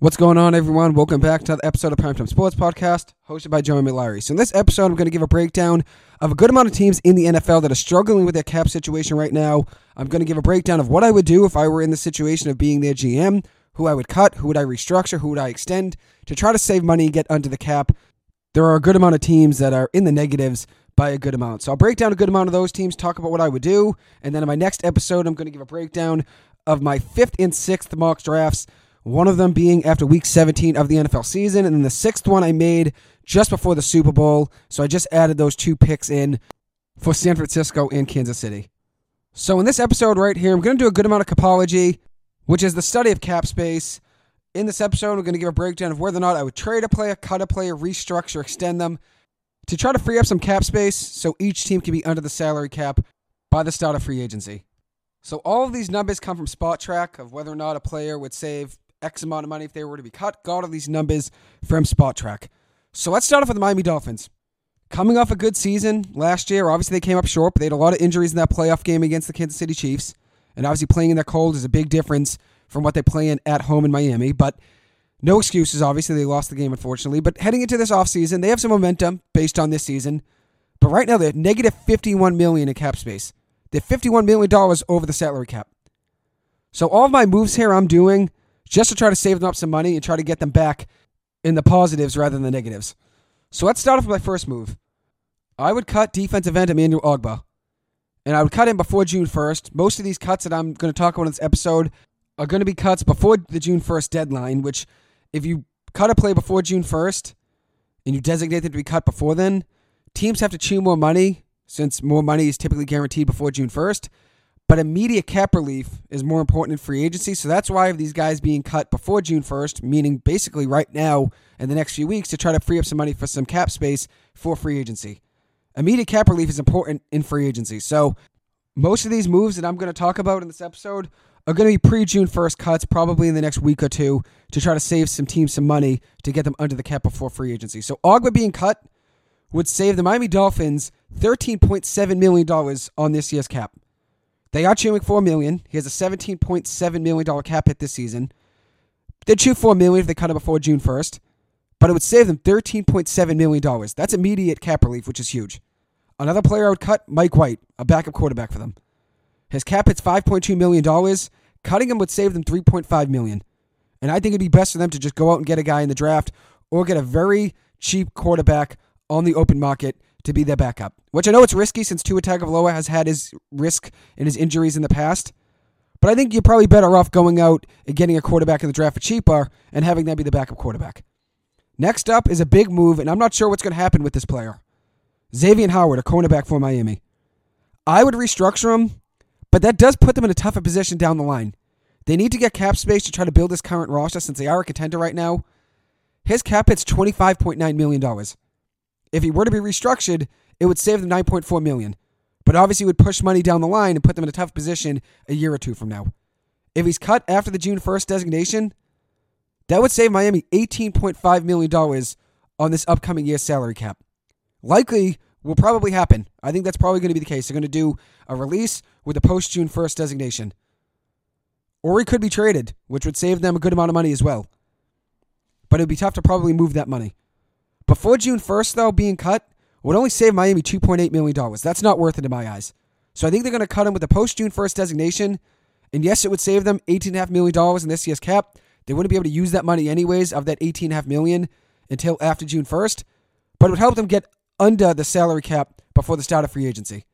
What's going on, everyone? Welcome back to another episode of Primetime Sports Podcast, hosted by Joey McLary. So, in this episode, I'm going to give a breakdown of a good amount of teams in the NFL that are struggling with their cap situation right now. I'm going to give a breakdown of what I would do if I were in the situation of being their GM, who I would cut, who would I restructure, who would I extend to try to save money and get under the cap. There are a good amount of teams that are in the negatives by a good amount. So, I'll break down a good amount of those teams, talk about what I would do, and then in my next episode, I'm going to give a breakdown of my fifth and sixth mock drafts one of them being after week 17 of the NFL season, and then the sixth one I made just before the Super Bowl. So I just added those two picks in for San Francisco and Kansas City. So in this episode right here, I'm going to do a good amount of capology, which is the study of cap space. In this episode, we're going to give a breakdown of whether or not I would trade a player, cut a player, restructure, extend them to try to free up some cap space so each team can be under the salary cap by the start of free agency. So all of these numbers come from Spotrac of whether or not a player would save X amount of money if they were to be cut. Got all these numbers from Spotrac. So let's start off with the Miami Dolphins. Coming off a good season last year, obviously they came up short, but they had a lot of injuries in that playoff game against the Kansas City Chiefs. And obviously playing in their cold is a big difference from what they play in at home in Miami. But no excuses, obviously. They lost the game, unfortunately. But heading into this offseason, they have some momentum based on this season. But right now they're negative 51 million in cap space. They're 51 million dollars over the salary cap. So all of my moves here I'm doing just to try to save them up some money and try to get them back in the positives rather than the negatives. So let's start off with my first move. I would cut defensive end Emmanuel Ogbah. And I would cut him before June 1st. Most of these cuts that I'm going to talk about in this episode are going to be cuts before the June 1st deadline, which if you cut a play before June 1st and you designate it to be cut before then, teams have to chew more money since more money is typically guaranteed before June 1st. But immediate cap relief is more important in free agency. So that's why these guys being cut before June 1st, meaning basically right now in the next few weeks to try to free up some money for some cap space for free agency. Immediate cap relief is important in free agency. So most of these moves that I'm going to talk about in this episode are going to be pre June 1st cuts, probably in the next week or two, to try to save some teams some money to get them under the cap before free agency. So Ogbah being cut would save the Miami Dolphins $13.7 million on this year's cap. They are chewing four million. He has a seventeen point seven million dollar cap hit this season. They'd chew four million if they cut him before June first, but it would save them thirteen point seven million dollars. That's immediate cap relief, which is huge. Another player I would cut, Mike White, a backup quarterback for them. His cap hits five point two million dollars. Cutting him would save them three point five million. And I think it'd be best for them to just go out and get a guy in the draft or get a very cheap quarterback on the open market to be their backup. Which I know it's risky since Tua Tagovailoa has had his risk and his injuries in the past. But I think you're probably better off going out and getting a quarterback in the draft for cheaper and having that be the backup quarterback. Next up is a big move, and I'm not sure what's going to happen with this player. Xavier Howard, a cornerback for Miami. I would restructure him, but that does put them in a tougher position down the line. They need to get cap space to try to build this current roster since they are a contender right now. His cap hit's $25.9 million. If he were to be restructured, it would save them 9.4 million. But obviously would push money down the line and put them in a tough position a year or two from now. If he's cut after the June 1st designation, that would save Miami $18.5 million on this upcoming year's salary cap. Likely will probably happen. I think that's probably going to be the case. They're going to do a release with a post June 1st designation. Or he could be traded, which would save them a good amount of money as well. But it would be tough to probably move that money. Before June 1st, though, being cut would only save Miami $2.8 million. That's not worth it in my eyes. So I think they're going to cut him with the post June 1st designation. And yes, it would save them $18.5 million in this year's cap. They wouldn't be able to use that money anyways of that 18.5 million until after June 1st. But it would help them get under the salary cap before the start of free agency.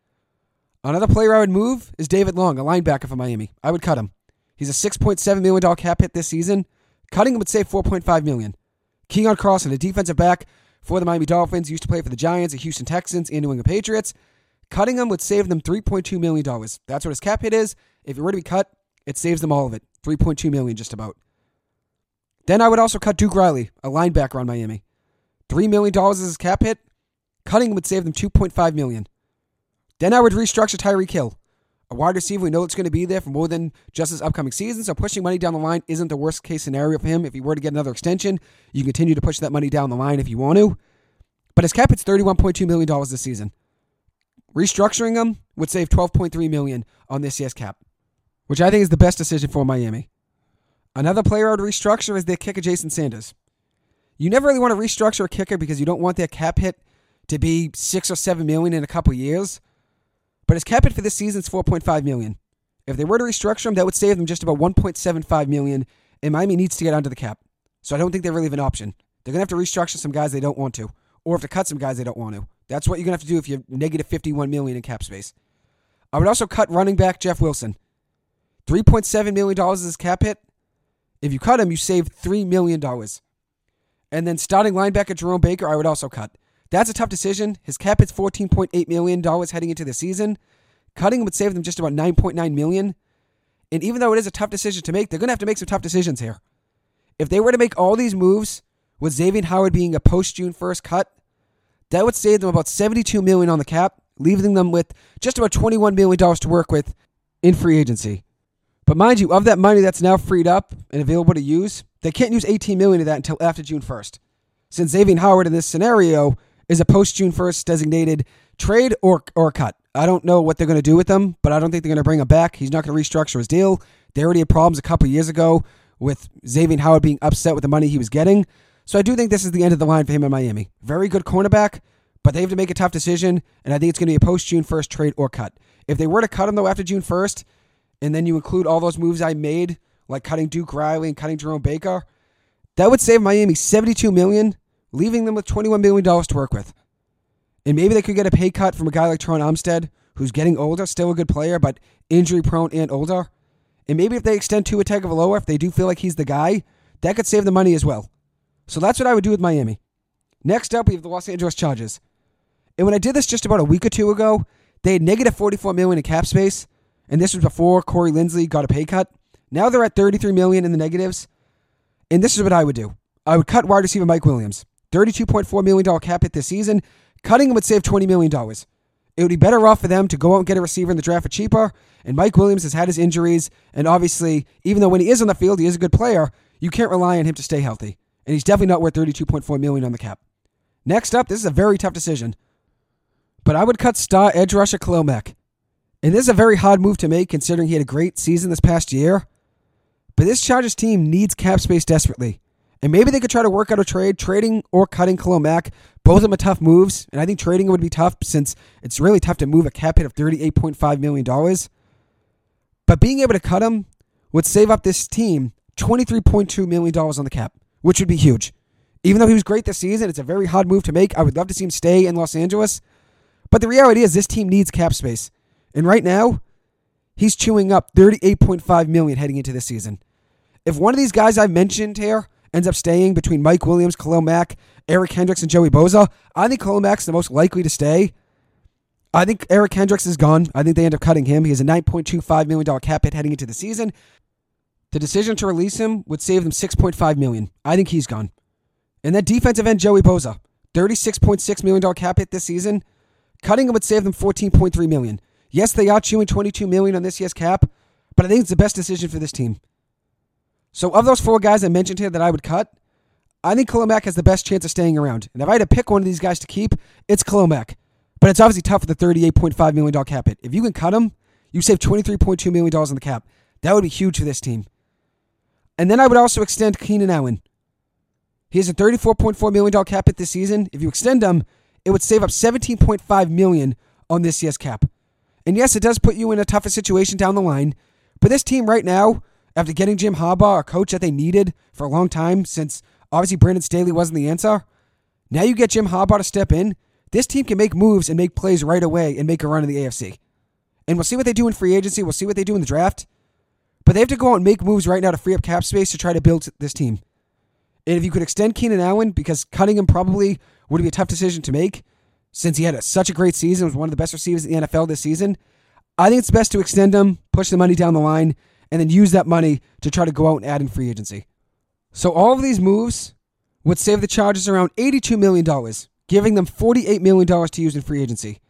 Another player I would move is David Long, a linebacker for Miami. I would cut him. He's a $6.7 million cap hit this season. Cutting him would save 4.5 million. Keion Crossen, a defensive back for the Miami Dolphins, used to play for the Giants, the Houston Texans, and the New England Patriots. Cutting him would save them $3.2 million. That's what his cap hit is. If it were to be cut, it saves them all of it. 3.2 million just about. Then I would also cut Duke Riley, a linebacker on Miami. $3 million is his cap hit. Cutting him would save them 2.5 million. Then I would restructure Tyreek Hill wide receiver. We know it's going to be there for more than just this upcoming season. So pushing money down the line isn't the worst case scenario for him. If he were to get another extension, you can continue to push that money down the line if you want to. But his cap it's $31.2 million this season. Restructuring him would save 12.3 million on this year's cap, which I think is the best decision for Miami. Another player I would restructure is their kicker, Jason Sanders. You never really want to restructure a kicker because you don't want their cap hit to be six or seven million in a couple years. But his cap hit for this season is 4.5 million. If they were to restructure him, that would save them just about 1.75 million. And Miami needs to get under the cap. So I don't think they really have an option. They're gonna have to restructure some guys they don't want to, or have to cut some guys they don't want to. That's what you're gonna have to do if you have negative 51 million in cap space. I would also cut running back Jeff Wilson. $3.7 million is his cap hit. If you cut him, you save $3 million. And then starting linebacker Jerome Baker, I would also cut. That's a tough decision. His cap hit's $14.8 million heading into the season. Cutting him would save them just about 9.9 million. And even though it is a tough decision to make, they're going to have to make some tough decisions here. If they were to make all these moves with Xavier Howard being a post June 1st cut, that would save them about 72 million on the cap, leaving them with just about $21 million to work with in free agency. But mind you, of that money that's now freed up and available to use, they can't use 18 million of that until after June 1st. Since Xavier Howard in this scenario is a post June 1st designated trade or or cut. I don't know what they're going to do with him, but I don't think they're going to bring him back. He's not going to restructure his deal. They already had problems a couple years ago with Xavier Howard being upset with the money he was getting. So I do think this is the end of the line for him in Miami. Very good cornerback, but they have to make a tough decision, and I think it's going to be a post June 1st trade or cut. If they were to cut him though after June 1st, and then you include all those moves I made, like cutting Duke Riley and cutting Jerome Baker, that would save Miami 72 million, leaving them with 21 million dollars to work with. And maybe they could get a pay cut from a guy like Terron Armstead, who's getting older, still a good player, but injury prone and older. And maybe if they extend Tua Tagovailoa, if they do feel like he's the guy, that could save the money as well. So that's what I would do with Miami. Next up, we have the Los Angeles Chargers. And when I did this just about a week or two ago, they had negative 44 million in cap space, and this was before Corey Linsley got a pay cut. Now they're at 33 million in the negatives, and this is what I would do. I would cut wide receiver Mike Williams, 32.4 million dollar cap hit this season. Cutting him would save 20 million dollars. It would be better off for them to go out and get a receiver in the draft for cheaper. And Mike Williams has had his injuries, and obviously, even though when he is on the field, he is a good player, you can't rely on him to stay healthy. And he's definitely not worth 32.4 million on the cap. Next up, this is a very tough decision. But I would cut star edge rusher Mack. And this is a very hard move to make considering he had a great season this past year. But this Chargers team needs cap space desperately. And maybe they could try to work out a trade, trading or cutting Khalil Mack. Both of them are tough moves. And I think trading would be tough since it's really tough to move a cap hit of $38.5 million. But being able to cut him would save up this team $23.2 million on the cap, which would be huge. Even though he was great this season, it's a very hard move to make. I would love to see him stay in Los Angeles. But the reality is this team needs cap space. And right now, he's chewing up 38.5 million heading into this season. If one of these guys I mentioned here ends up staying between Mike Williams, Khalil Mack, Eric Kendricks, and Joey Bosa, I think Khalil Mack's the most likely to stay. I think Eric Kendricks is gone. I think they end up cutting him. He has a $9.25 million cap hit heading into the season. The decision to release him would save them 6.5 million. I think he's gone. And that defensive end, Joey Bosa, $36.6 million cap hit this season. Cutting him would save them 14.3 million. Yes, they are chewing 22 million on this year's cap, but I think it's the best decision for this team. So of those four guys I mentioned here that I would cut, I think Khalil Mack has the best chance of staying around. And if I had to pick one of these guys to keep, it's Khalil Mack. But it's obviously tough with the $38.5 million cap hit. If you can cut him, you save $23.2 million on the cap. That would be huge for this team. And then I would also extend Keenan Allen. He has a $34.4 million cap hit this season. If you extend him, it would save up 17.5 million on this year's cap. And yes, it does put you in a tougher situation down the line. But this team right now, after getting Jim Harbaugh, a coach that they needed for a long time, since obviously Brandon Staley wasn't the answer, now you get Jim Harbaugh to step in. This team can make moves and make plays right away and make a run in the AFC. And we'll see what they do in free agency. We'll see what they do in the draft. But they have to go out and make moves right now to free up cap space to try to build this team. And if you could extend Keenan Allen, because cutting him probably would be a tough decision to make, since he had a, such a great season, was one of the best receivers in the NFL this season. I think it's best to extend him, push the money down the line, and then use that money to try to go out and add in free agency. So all of these moves would save the Chargers around $82 million, giving them $48 million to use in free agency.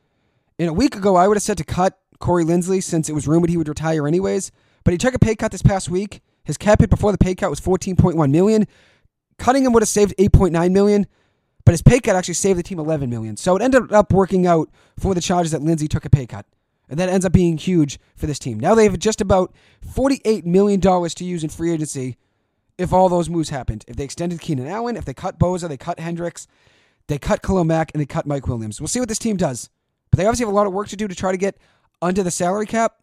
In a week ago, I would have said to cut Corey Linsley since it was rumored he would retire anyways, but he took a pay cut this past week. His cap hit before the pay cut was 14.1 million. Cutting him would have saved 8.9 million. But his pay cut actually saved the team 11 million. So it ended up working out for the Chargers that Linsley took a pay cut. And that ends up being huge for this team. Now they have just about $48 million to use in free agency if all those moves happened. If they extended Keenan Allen, if they cut Bosa, they cut Kendricks, they cut Khalil Mack, and they cut Mike Williams. We'll see what this team does. But they obviously have a lot of work to do to try to get under the salary cap.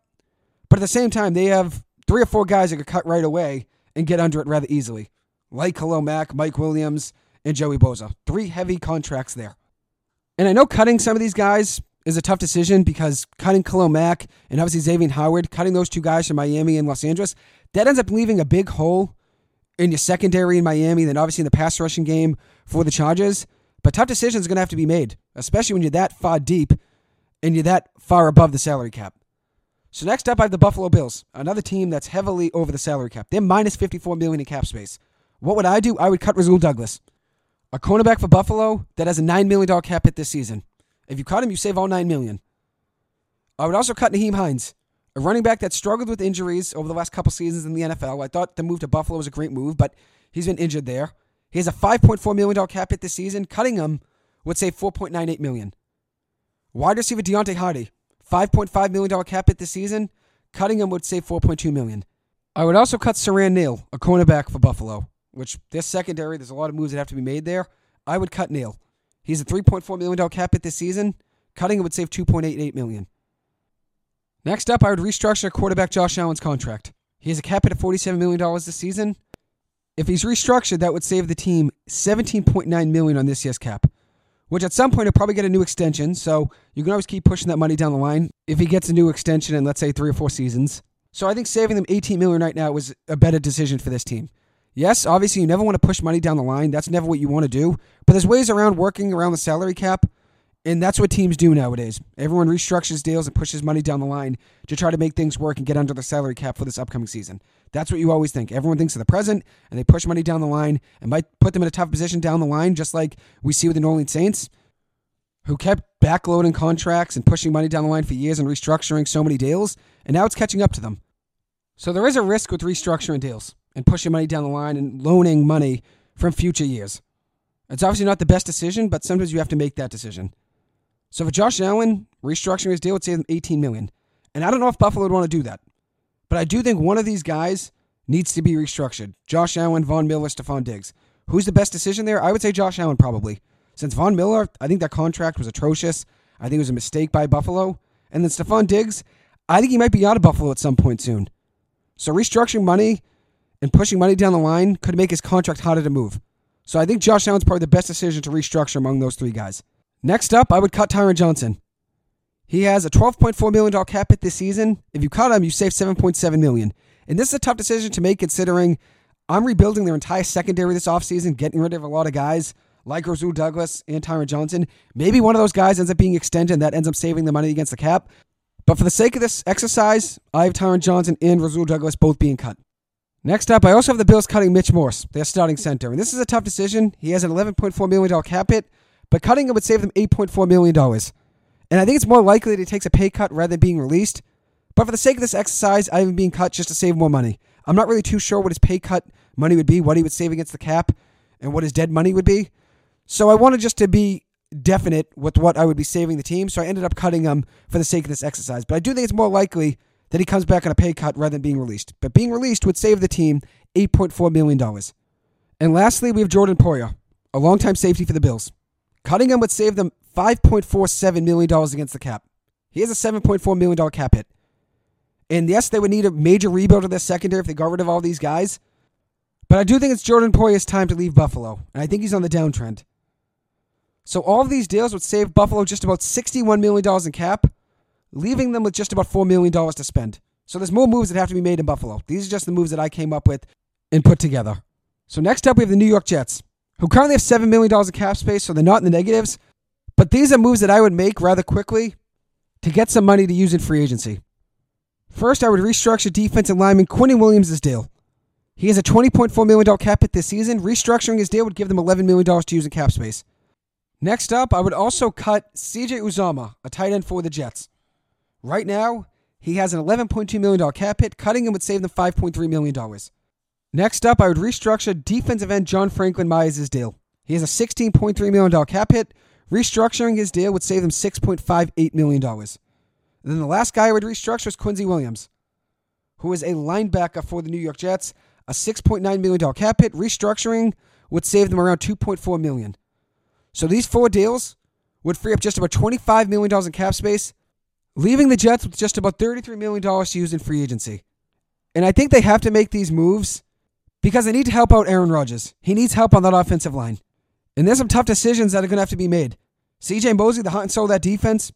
But at the same time, they have three or four guys that could cut right away and get under it rather easily, like Khalil Mack, Mike Williams, and Joey Bosa. Three heavy contracts there. And I know cutting some of these guys is a tough decision because cutting Khalil Mack and obviously Xavier Howard, cutting those two guys from Miami and Los Angeles, that ends up leaving a big hole in your secondary in Miami, then obviously in the pass rushing game for the Chargers. But tough decisions are going to have to be made, especially when you're that far deep and you're that far above the salary cap. So next up, I have the Buffalo Bills, another team that's heavily over the salary cap. They're minus 54 million in cap space. What would I do? I would cut Rasul Douglas, a cornerback for Buffalo that has a nine million dollar cap hit this season. If you cut him, you save all nine million. I would also cut Nyheim Hines, a running back that struggled with injuries over the last couple seasons in the NFL. I thought the move to Buffalo was a great move, but he's been injured there. He has a $5.4 million cap hit this season. Cutting him would save 4.98 million. Wide receiver Deonte Harty, $5.5 million cap hit this season. Cutting him would save 4.2 million. I would also cut Siran Neal, a cornerback for Buffalo, which this secondary, there's a lot of moves that have to be made there. I would cut Neal. He's a $3.4 million cap hit this season. Cutting him would save 2.88 million. Next up, I would restructure quarterback Josh Allen's contract. He has a cap hit of $47 million this season. If he's restructured, that would save the team 17.9 million on this year's cap, which at some point he'll probably get a new extension, so you can always keep pushing that money down the line if he gets a new extension in, let's say, three or four seasons. So I think saving them 18 million right now was a better decision for this team. Yes, obviously you never want to push money down the line. That's never what you want to do. But there's ways around working around the salary cap and that's what teams do nowadays. Everyone restructures deals and pushes money down the line to try to make things work and get under the salary cap for this upcoming season. That's what you always think. Everyone thinks of the present and they push money down the line and might put them in a tough position down the line, just like we see with the New Orleans Saints, who kept backloading contracts and pushing money down the line for years and restructuring so many deals, and now it's catching up to them. So there is a risk with restructuring deals and pushing money down the line and loaning money from future years. It's obviously not the best decision, but sometimes you have to make that decision. So for Josh Allen, restructuring his deal would save him 18 million. And I don't know if Buffalo would want to do that. But I do think one of these guys needs to be restructured. Josh Allen, Von Miller, Stefon Diggs. Who's the best decision there? I would say Josh Allen probably. Since Von Miller, I think that contract was atrocious. I think it was a mistake by Buffalo. And then Stefon Diggs, I think he might be out of Buffalo at some point soon. So restructuring money and pushing money down the line could make his contract harder to move. So I think Josh Allen's probably the best decision to restructure among those three guys. Next up, I would cut Taron Johnson. He has a $12.4 million cap hit this season. If you cut him, you save 7.7 million. And this is a tough decision to make considering I'm rebuilding their entire secondary this offseason, getting rid of a lot of guys like Rasul Douglas and Taron Johnson. Maybe one of those guys ends up being extended and that ends up saving the money against the cap. But for the sake of this exercise, I have Taron Johnson and Rasul Douglas both being cut. Next up, I also have the Bills cutting Mitch Morse, their starting center. And this is a tough decision. He has an $11.4 million cap hit but cutting him would save them $8.4 million. And I think it's more likely that he takes a pay cut rather than being released. But for the sake of this exercise, I am being cut just to save more money. I'm not really too sure what his pay cut money would be, what he would save against the cap, and what his dead money would be. So I wanted just to be definite with what I would be saving the team. So I ended up cutting him for the sake of this exercise. But I do think it's more likely that he comes back on a pay cut rather than being released. But being released would save the team $8.4 million. And lastly, we have Jordan Poyer, a longtime safety for the Bills. Cutting him would save them $5.47 million against the cap. He has a $7.4 million cap hit. And yes, they would need a major rebuild of their secondary if they got rid of all these guys. But I do think it's Jordan Poyer's time to leave Buffalo. And I think he's on the downtrend. So all of these deals would save Buffalo just about $61 million in cap, leaving them with just about $4 million to spend. So there's more moves that have to be made in Buffalo. These are just the moves that I came up with and put together. So next up, we have the New York Jets who currently have $7 million of cap space, so they're not in the negatives. But these are moves that I would make rather quickly to get some money to use in free agency. First, I would restructure defensive lineman Quinnen Williams' deal. He has a $20.4 million cap hit this season. Restructuring his deal would give them $11 million to use in cap space. Next up, I would also cut CJ Uzomah, a tight end for the Jets. Right now, he has an $11.2 million cap hit. Cutting him would save them $5.3 million. Next up, I would restructure defensive end John Franklin Myers' deal. He has a $16.3 million cap hit. Restructuring his deal would save them $6.58 million. And then the last guy I would restructure is Quincy Williams, who is a linebacker for the New York Jets. a $6.9 million cap hit. Restructuring would save them around 2.4 million. So these four deals would free up just about $25 million in cap space, leaving the Jets with just about $33 million to use in free agency. And I think they have to make these moves because they need to help out Aaron Rodgers. He needs help on that offensive line. And there's some tough decisions that are going to have to be made. CJ Mosley, the heart and soul of that defense,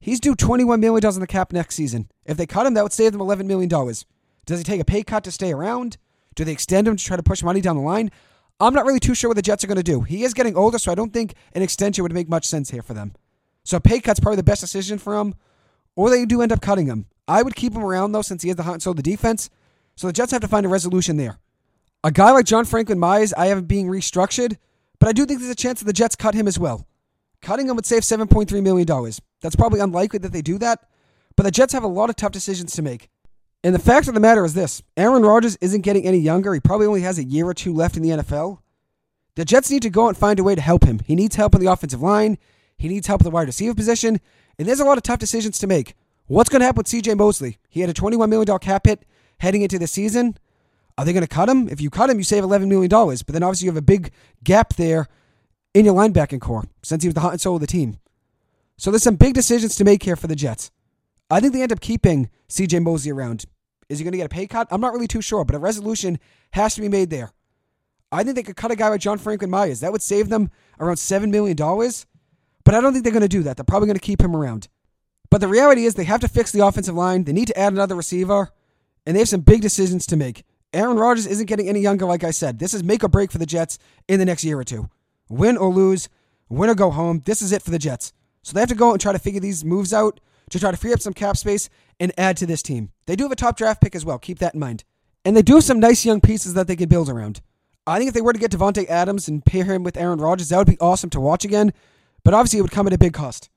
he's due $21 million in the cap next season. If they cut him, that would save them $11 million. Does he take a pay cut to stay around? Do they extend him to try to push money down the line? I'm not really too sure what the Jets are going to do. He is getting older, so I don't think an extension would make much sense here for them. So pay cut's probably the best decision for him, or they do end up cutting him. I would keep him around though, since he has the heart and soul of the defense. So the Jets have to find a resolution there. A guy like John Franklin Myers, I have being restructured, but I do think there's a chance that the Jets cut him as well. Cutting him would save $7.3 million. That's probably unlikely that they do that, but the Jets have a lot of tough decisions to make. And the fact of the matter is this Aaron Rodgers isn't getting any younger. He probably only has a year or two left in the NFL. The Jets need to go and find a way to help him. He needs help on the offensive line, he needs help at the wide receiver position, and there's a lot of tough decisions to make. What's going to happen with CJ Mosley? He had a $21 million cap hit heading into the season. Are they going to cut him? If you cut him, you save $11 million. But then obviously you have a big gap there in your linebacking core since he was the heart and soul of the team. So there's some big decisions to make here for the Jets. I think they end up keeping CJ Mosley around. Is he going to get a pay cut? I'm not really too sure, but a resolution has to be made there. I think they could cut a guy like John Franklin Myers. That would save them around $7 million. But I don't think they're going to do that. They're probably going to keep him around. But the reality is they have to fix the offensive line. They need to add another receiver. And they have some big decisions to make. Aaron Rodgers isn't getting any younger, like I said. This is make or break for the Jets in the next year or two. Win or lose, win or go home. This is it for the Jets. So they have to go and try to figure these moves out to try to free up some cap space and add to this team. They do have a top draft pick as well. Keep that in mind. And they do have some nice young pieces that they can build around. I think if they were to get Davante Adams and pair him with Aaron Rodgers, that would be awesome to watch again. But obviously, it would come at a big cost.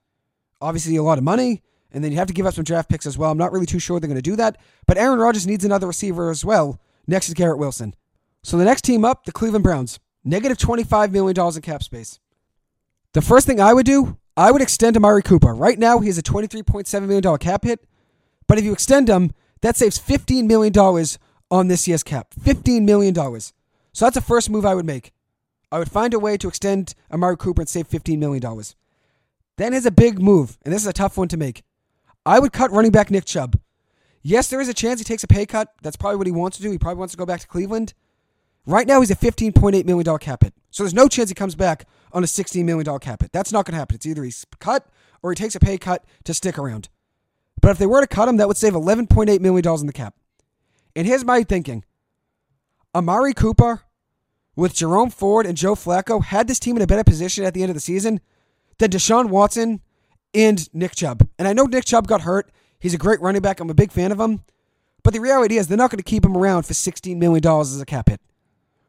Obviously, a lot of money, and then you have to give up some draft picks as well. I'm not really too sure they're going to do that. But Aaron Rodgers needs another receiver as well Next is Garrett Wilson. So the next team up, the Cleveland Browns. Negative $25 million in cap space. The first thing I would do, I would extend Amari Cooper. Right now, he has a $23.7 million cap hit. But if you extend him, that saves $15 million on this year's cap. $15 million. So that's the first move I would make. I would find a way to extend Amari Cooper and save $15 million. Then here's a big move, and this is a tough one to make. I would cut running back Nick Chubb. Yes, there is a chance he takes a pay cut. That's probably what he wants to do. He probably wants to go back to Cleveland. Right now, he's a $15.8 million cap hit. So there's no chance he comes back on a $16 million cap hit. That's not going to happen. It's either he's cut or he takes a pay cut to stick around. But if they were to cut him, that would save $11.8 million in the cap. And here's my thinking Amari Cooper with Jerome Ford and Joe Flacco had this team in a better position at the end of the season than Deshaun Watson and Nick Chubb. And I know Nick Chubb got hurt He's a great running back. I'm a big fan of him. But the reality is, they're not going to keep him around for $16 million as a cap hit.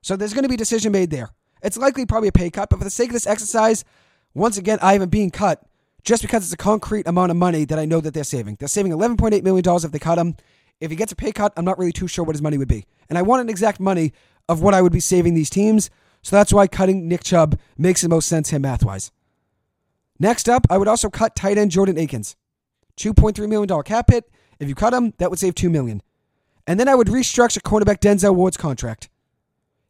So there's going to be a decision made there. It's likely probably a pay cut, but for the sake of this exercise, once again, I haven't being cut just because it's a concrete amount of money that I know that they're saving. They're saving $11.8 million if they cut him. If he gets a pay cut, I'm not really too sure what his money would be. And I want an exact money of what I would be saving these teams. So that's why cutting Nick Chubb makes the most sense, him math wise. Next up, I would also cut tight end Jordan Akins. $2.3 million cap hit. If you cut him, that would save 2 million. And then I would restructure cornerback Denzel Ward's contract.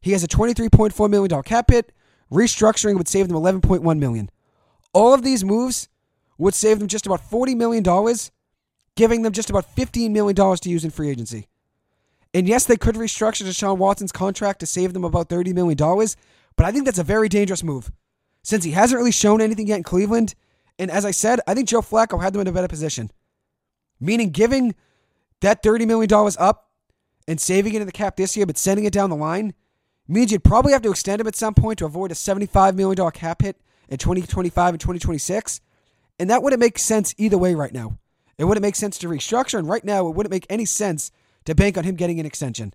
He has a $23.4 million cap hit. Restructuring would save them 11.1 million. All of these moves would save them just about $40 million, giving them just about $15 million to use in free agency. And yes, they could restructure Deshaun Watson's contract to save them about $30 million, but I think that's a very dangerous move. Since he hasn't really shown anything yet in Cleveland, and as I said, I think Joe Flacco had them in a better position. Meaning giving that $30 million up and saving it in the cap this year, but sending it down the line means you'd probably have to extend him at some point to avoid a $75 million cap hit in 2025 and 2026. And that wouldn't make sense either way right now. It wouldn't make sense to restructure, and right now it wouldn't make any sense to bank on him getting an extension.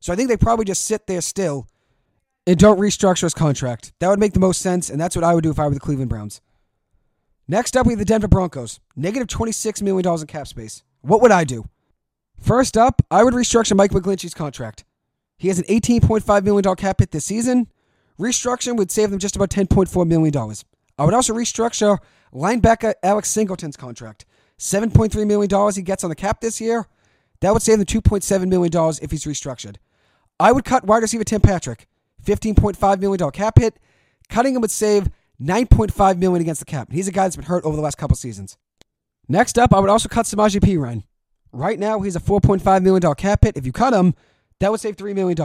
So I think they probably just sit there still and don't restructure his contract. That would make the most sense, and that's what I would do if I were the Cleveland Browns. Next up, we have the Denver Broncos. Negative $26 million in cap space. What would I do? First up, I would restructure Mike McGlinchey's contract. He has an $18.5 million cap hit this season. Restructuring would save them just about $10.4 million. I would also restructure linebacker Alex Singleton's contract. $7.3 million he gets on the cap this year. That would save them $2.7 million if he's restructured. I would cut wide receiver Tim Patrick, $15.5 million cap hit. Cutting him would save 9.5 million against the cap. He's a guy that's been hurt over the last couple seasons. Next up, I would also cut Samaje Perine. Right now, he's a $4.5 million cap hit. If you cut him, that would save $3 million.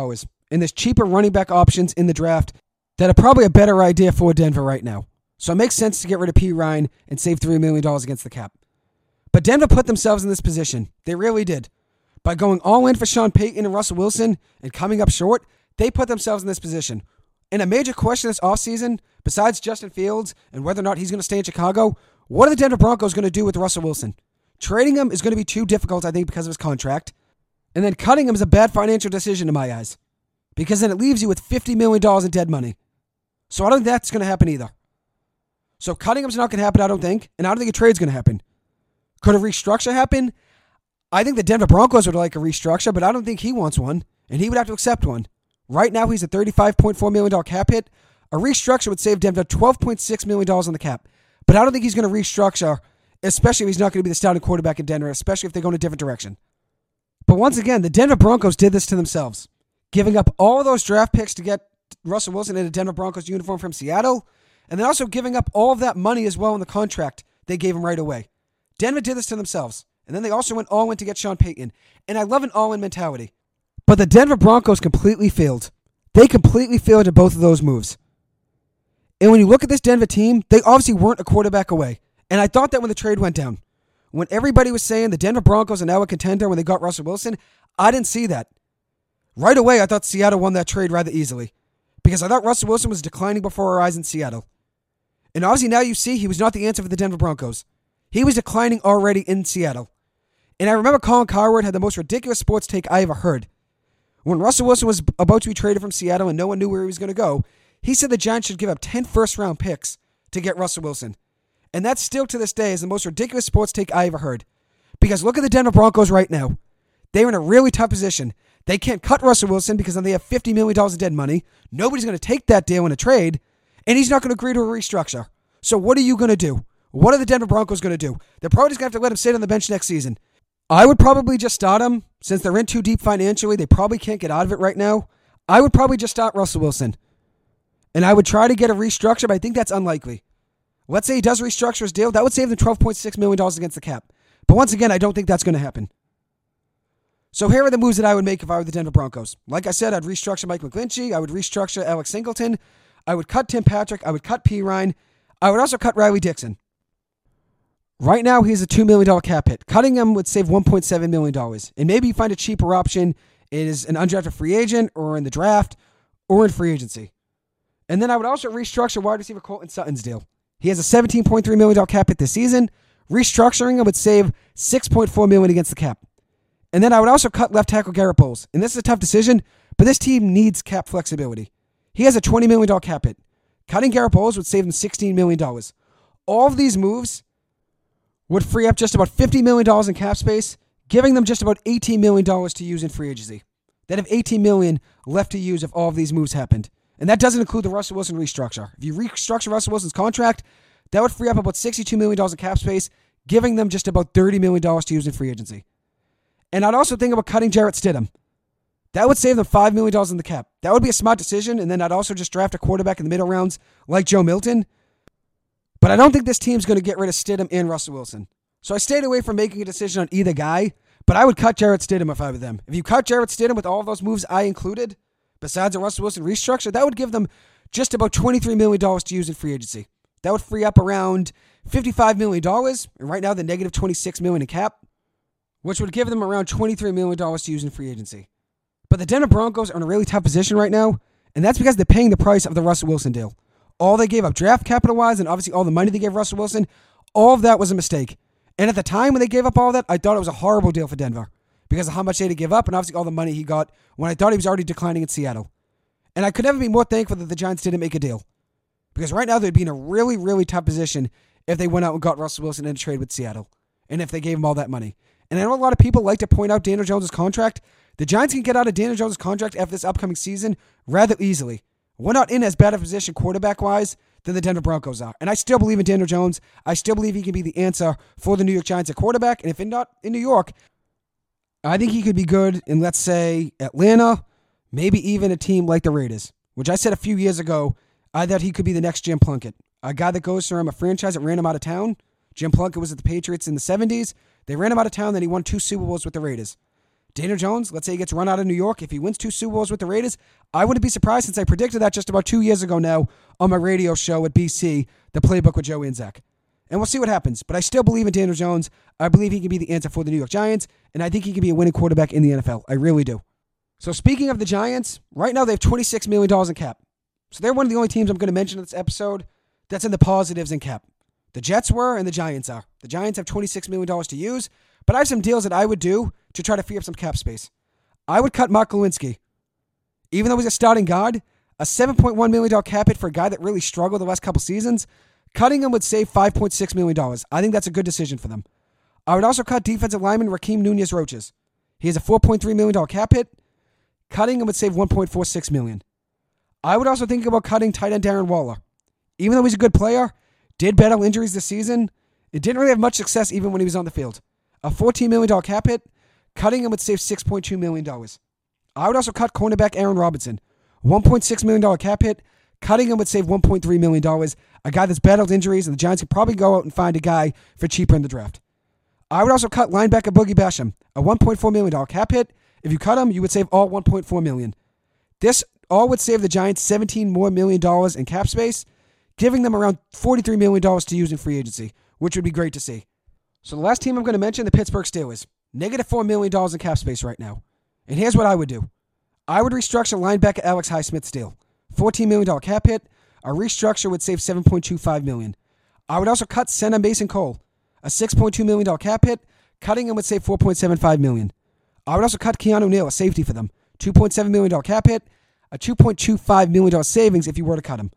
And there's cheaper running back options in the draft that are probably a better idea for Denver right now. So it makes sense to get rid of Perine and save $3 million against the cap. But Denver put themselves in this position. They really did. By going all in for Sean Payton and Russell Wilson and coming up short, they put themselves in this position. And a major question this offseason, besides Justin Fields and whether or not he's going to stay in Chicago, what are the Denver Broncos going to do with Russell Wilson? Trading him is going to be too difficult, I think, because of his contract. And then cutting him is a bad financial decision in my eyes. Because then it leaves you with $50 million in dead money. So I don't think that's going to happen either. So cutting him's not going to happen, I don't think. And I don't think a trade's going to happen. Could a restructure happen? I think the Denver Broncos would like a restructure, but I don't think he wants one. And he would have to accept one. Right now, he's a $35.4 million cap hit. A restructure would save Denver $12.6 million on the cap. But I don't think he's going to restructure, especially if he's not going to be the starting quarterback in Denver, especially if they go in a different direction. But once again, the Denver Broncos did this to themselves, giving up all those draft picks to get Russell Wilson in a Denver Broncos uniform from Seattle, and then also giving up all of that money as well in the contract they gave him right away. Denver did this to themselves, and then they also went all in to get Sean Payton. And I love an all in mentality. But the Denver Broncos completely failed. They completely failed at both of those moves. And when you look at this Denver team, they obviously weren't a quarterback away. And I thought that when the trade went down. When everybody was saying the Denver Broncos are now a contender when they got Russell Wilson, I didn't see that. Right away, I thought Seattle won that trade rather easily because I thought Russell Wilson was declining before our eyes in Seattle. And obviously, now you see he was not the answer for the Denver Broncos. He was declining already in Seattle. And I remember Colin Cowherd had the most ridiculous sports take I ever heard. When Russell Wilson was about to be traded from Seattle and no one knew where he was going to go, he said the Giants should give up 10 first round picks to get Russell Wilson. And that still to this day is the most ridiculous sports take I ever heard. Because look at the Denver Broncos right now. They're in a really tough position. They can't cut Russell Wilson because then they have $50 million of dead money. Nobody's going to take that deal in a trade, and he's not going to agree to a restructure. So what are you going to do? What are the Denver Broncos going to do? They're probably just going to have to let him sit on the bench next season. I would probably just start him since they're in too deep financially. They probably can't get out of it right now. I would probably just start Russell Wilson. And I would try to get a restructure, but I think that's unlikely. Let's say he does restructure his deal. That would save them $12.6 million against the cap. But once again, I don't think that's going to happen. So here are the moves that I would make if I were the Denver Broncos. Like I said, I'd restructure Mike McGlinchey. I would restructure Alex Singleton. I would cut Tim Patrick. I would cut Perine. I would also cut Riley Dixon. Right now, he's a $2 million cap hit. Cutting him would save $1.7 million. And maybe you find a cheaper option is an undrafted free agent or in the draft or in free agency. And then I would also restructure wide receiver Courtland Sutton's deal. He has a $17.3 million cap hit this season. Restructuring him would save 6.4 million against the cap. And then I would also cut left tackle Garett Bolles. And this is a tough decision, but this team needs cap flexibility. He has a $20 million cap hit. Cutting Garett Bolles would save him $16 million. All of these moves would free up just about $50 million in cap space, giving them just about $18 million to use in free agency. They'd have 18 million left to use if all of these moves happened. And that doesn't include the Russell Wilson restructure. If you restructure Russell Wilson's contract, that would free up about $62 million in cap space, giving them just about $30 million to use in free agency. And I'd also think about cutting Jarrett Stidham. That would save them $5 million in the cap. That would be a smart decision. And then I'd also just draft a quarterback in the middle rounds like Joe Milton but I don't think this team's going to get rid of Stidham and Russell Wilson. So I stayed away from making a decision on either guy, but I would cut Jarrett Stidham if I were them. If you cut Jarrett Stidham with all those moves I included, besides a Russell Wilson restructure, that would give them just about $23 million to use in free agency. That would free up around $55 million, and right now the negative $26 million in cap, which would give them around $23 million to use in free agency. But the Denver Broncos are in a really tough position right now, and that's because they're paying the price of the Russell Wilson deal all they gave up draft capital wise, and obviously all the money they gave Russell Wilson, all of that was a mistake. And at the time when they gave up all that, I thought it was a horrible deal for Denver because of how much they had to give up and obviously all the money he got when I thought he was already declining in Seattle. And I could never be more thankful that the Giants didn't make a deal. Because right now they'd be in a really, really tough position if they went out and got Russell Wilson in a trade with Seattle. And if they gave him all that money. And I know a lot of people like to point out Daniel Jones' contract. The Giants can get out of Daniel Jones' contract after this upcoming season rather easily. We're not in as bad a position quarterback wise than the Denver Broncos are. And I still believe in Daniel Jones. I still believe he can be the answer for the New York Giants at quarterback. And if not in New York, I think he could be good in, let's say, Atlanta, maybe even a team like the Raiders, which I said a few years ago, I thought he could be the next Jim Plunkett, a guy that goes from a franchise that ran him out of town. Jim Plunkett was at the Patriots in the 70s. They ran him out of town, then he won two Super Bowls with the Raiders. Daniel Jones, let's say he gets run out of New York. If he wins two Super Bowls with the Raiders, I wouldn't be surprised since I predicted that just about two years ago now on my radio show at BC, the playbook with Joe Anzac. And we'll see what happens. But I still believe in Daniel Jones. I believe he can be the answer for the New York Giants, and I think he can be a winning quarterback in the NFL. I really do. So speaking of the Giants, right now they have $26 million in cap. So they're one of the only teams I'm going to mention in this episode that's in the positives in cap. The Jets were and the Giants are. The Giants have $26 million to use, but I have some deals that I would do to try to free up some cap space. I would cut Mark Glowinski. Even though he's a starting guard, a $7.1 million cap hit for a guy that really struggled the last couple seasons, cutting him would save $5.6 million. I think that's a good decision for them. I would also cut defensive lineman Rakeem Nunez Roches. He has a $4.3 million cap hit. Cutting him would save 1.46 million. I would also think about cutting tight end Darren Waller. Even though he's a good player, did battle injuries this season, it didn't really have much success even when he was on the field. A $14 million cap hit, cutting him would save $6.2 million. I would also cut cornerback Aaron Robinson. $1.6 million cap hit, cutting him would save $1.3 million. A guy that's battled injuries, and the Giants could probably go out and find a guy for cheaper in the draft. I would also cut linebacker Boogie Basham, a $1.4 million cap hit. If you cut him, you would save all 1.4 million. This all would save the Giants 17 more million dollars in cap space, giving them around $43 million to use in free agency, which would be great to see. So the last team I'm going to mention, the Pittsburgh Steelers. Negative $4 million in cap space right now. And here's what I would do. I would restructure linebacker Alex Highsmith's deal. $14 million cap hit. A restructure would save 7.25 million. I would also cut center Mason Cole. A $6.2 million cap hit. Cutting him would save 4.75 million. I would also cut Keanu Neal, a safety for them. $2.7 million cap hit. A $2.25 million savings if you were to cut him.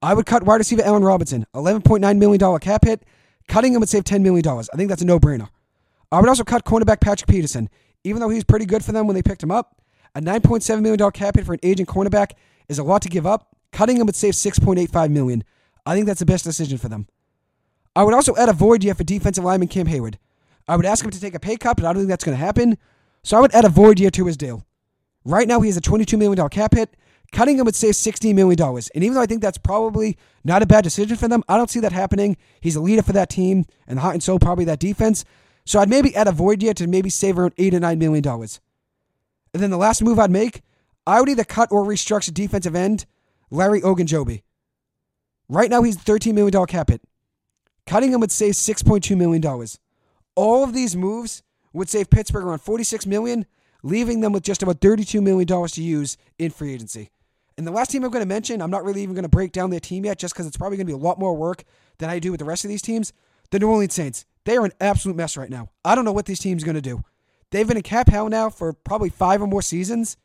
I would cut wide receiver Allen Robinson. $11.9 million cap hit. Cutting him would save $10 million. I think that's a no brainer. I uh, would also cut cornerback Patrick Peterson. Even though he was pretty good for them when they picked him up, a $9.7 million cap hit for an aging cornerback is a lot to give up. Cutting him would save $6.85 million. I think that's the best decision for them. I would also add a void year for defensive lineman Cam Heyward. I would ask him to take a pay cut, but I don't think that's going to happen. So I would add a void year to his deal. Right now, he has a $22 million cap hit. Cutting him would save $16 million. And even though I think that's probably not a bad decision for them, I don't see that happening. He's a leader for that team, and the heart and soul probably that defense. So I'd maybe add a void year to maybe save around eight or nine million dollars. And then the last move I'd make, I would either cut or restructure defensive end Larry Ogunjobi. Right now he's $13 million cap hit. Cutting him would save $6.2 million. All of these moves would save Pittsburgh around 46 million, leaving them with just about $32 million to use in free agency. And the last team I'm going to mention, I'm not really even going to break down their team yet just because it's probably going to be a lot more work than I do with the rest of these teams. The New Orleans Saints. They are an absolute mess right now. I don't know what these teams going to do. They've been in cap hell now for probably five or more seasons,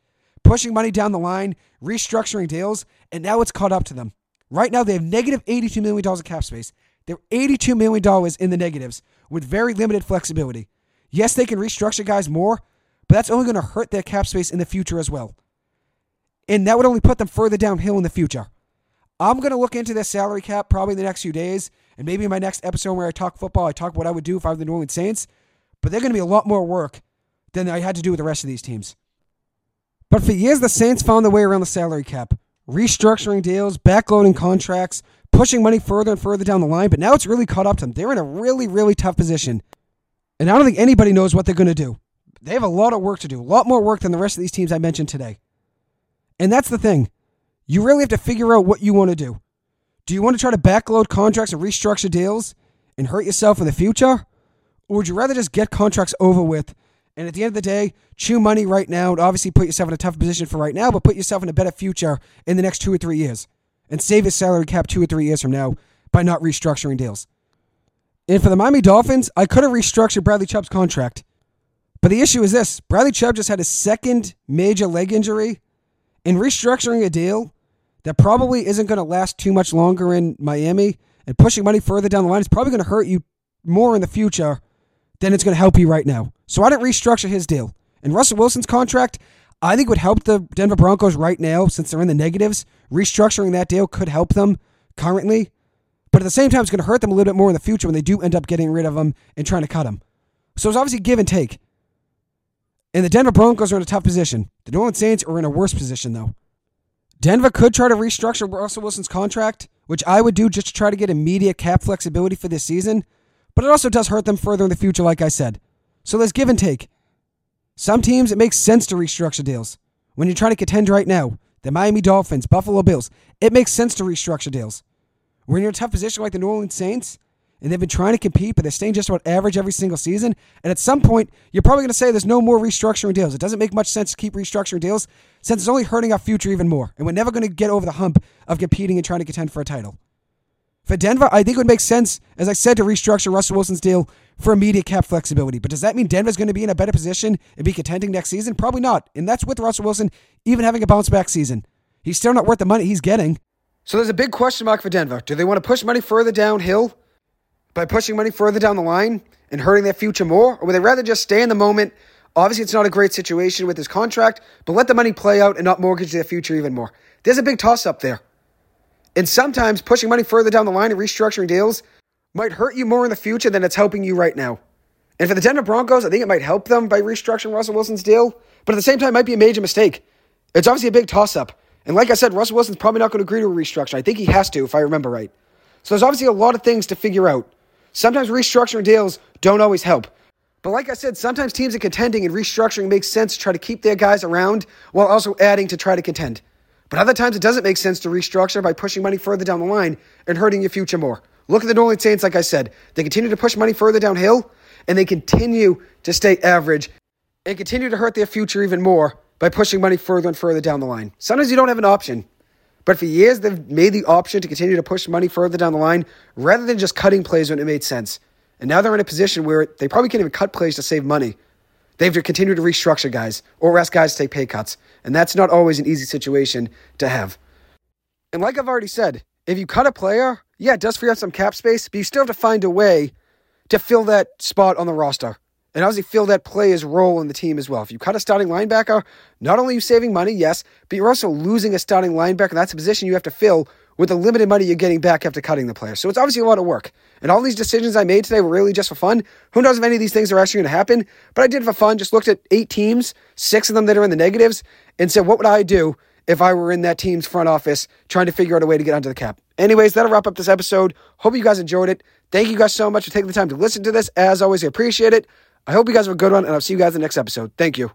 pushing money down the line, restructuring deals, and now it's caught up to them. Right now, they have negative $82 million of cap space. They're $82 million in the negatives with very limited flexibility. Yes, they can restructure guys more, but that's only going to hurt their cap space in the future as well. And that would only put them further downhill in the future. I'm going to look into their salary cap probably in the next few days and maybe in my next episode where I talk football, I talk what I would do if I were the New Orleans Saints. But they're going to be a lot more work than I had to do with the rest of these teams. But for years, the Saints found their way around the salary cap, restructuring deals, backloading contracts, pushing money further and further down the line. But now it's really caught up to them. They're in a really, really tough position. And I don't think anybody knows what they're going to do. They have a lot of work to do, a lot more work than the rest of these teams I mentioned today. And that's the thing. You really have to figure out what you want to do. Do you want to try to backload contracts and restructure deals and hurt yourself in the future? Or would you rather just get contracts over with and at the end of the day, chew money right now and obviously put yourself in a tough position for right now, but put yourself in a better future in the next two or three years and save your salary cap two or three years from now by not restructuring deals? And for the Miami Dolphins, I could have restructured Bradley Chubb's contract. But the issue is this Bradley Chubb just had a second major leg injury, and restructuring a deal that probably isn't going to last too much longer in Miami and pushing money further down the line is probably going to hurt you more in the future than it's going to help you right now. So I didn't restructure his deal. And Russell Wilson's contract, I think would help the Denver Broncos right now since they're in the negatives. Restructuring that deal could help them currently. But at the same time, it's going to hurt them a little bit more in the future when they do end up getting rid of him and trying to cut him. So it's obviously give and take. And the Denver Broncos are in a tough position. The New Orleans Saints are in a worse position, though. Denver could try to restructure Russell Wilson's contract, which I would do just to try to get immediate cap flexibility for this season, but it also does hurt them further in the future, like I said. So there's give and take. Some teams, it makes sense to restructure deals. When you're trying to contend right now, the Miami Dolphins, Buffalo Bills, it makes sense to restructure deals. When you're in a tough position like the New Orleans Saints, and they've been trying to compete, but they're staying just about average every single season. And at some point, you're probably going to say there's no more restructuring deals. It doesn't make much sense to keep restructuring deals since it's only hurting our future even more. And we're never going to get over the hump of competing and trying to contend for a title. For Denver, I think it would make sense, as I said, to restructure Russell Wilson's deal for immediate cap flexibility. But does that mean Denver's going to be in a better position and be contending next season? Probably not. And that's with Russell Wilson even having a bounce back season. He's still not worth the money he's getting. So there's a big question mark for Denver. Do they want to push money further downhill by pushing money further down the line and hurting their future more? Or would they rather just stay in the moment? Obviously, it's not a great situation with his contract, but let the money play out and not mortgage their future even more. There's a big toss up there. And sometimes pushing money further down the line and restructuring deals might hurt you more in the future than it's helping you right now. And for the Denver Broncos, I think it might help them by restructuring Russell Wilson's deal, but at the same time, it might be a major mistake. It's obviously a big toss up. And like I said, Russell Wilson's probably not going to agree to a restructure. I think he has to, if I remember right. So there's obviously a lot of things to figure out. Sometimes restructuring deals don't always help. But like I said, sometimes teams are contending and restructuring makes sense to try to keep their guys around while also adding to try to contend. But other times it doesn't make sense to restructure by pushing money further down the line and hurting your future more. Look at the New Orleans Saints, like I said. They continue to push money further downhill, and they continue to stay average and continue to hurt their future even more by pushing money further and further down the line. Sometimes you don't have an option. But for years, they've made the option to continue to push money further down the line rather than just cutting plays when it made sense. And now they're in a position where they probably can't even cut plays to save money. They have to continue to restructure guys or ask guys to take pay cuts. And that's not always an easy situation to have. And like I've already said, if you cut a player, yeah, it does free up some cap space, but you still have to find a way to fill that spot on the roster. And obviously fill that player's role in the team as well. If you cut a starting linebacker, not only are you saving money, yes, but you're also losing a starting linebacker. That's a position you have to fill with the limited money you're getting back after cutting the player. So it's obviously a lot of work. And all these decisions I made today were really just for fun. Who knows if any of these things are actually going to happen? But I did for fun. Just looked at eight teams, six of them that are in the negatives, and said, what would I do if I were in that team's front office trying to figure out a way to get under the cap? Anyways, that'll wrap up this episode. Hope you guys enjoyed it. Thank you guys so much for taking the time to listen to this. As always, I appreciate it. I hope you guys have a good one, and I'll see you guys in the next episode. Thank you.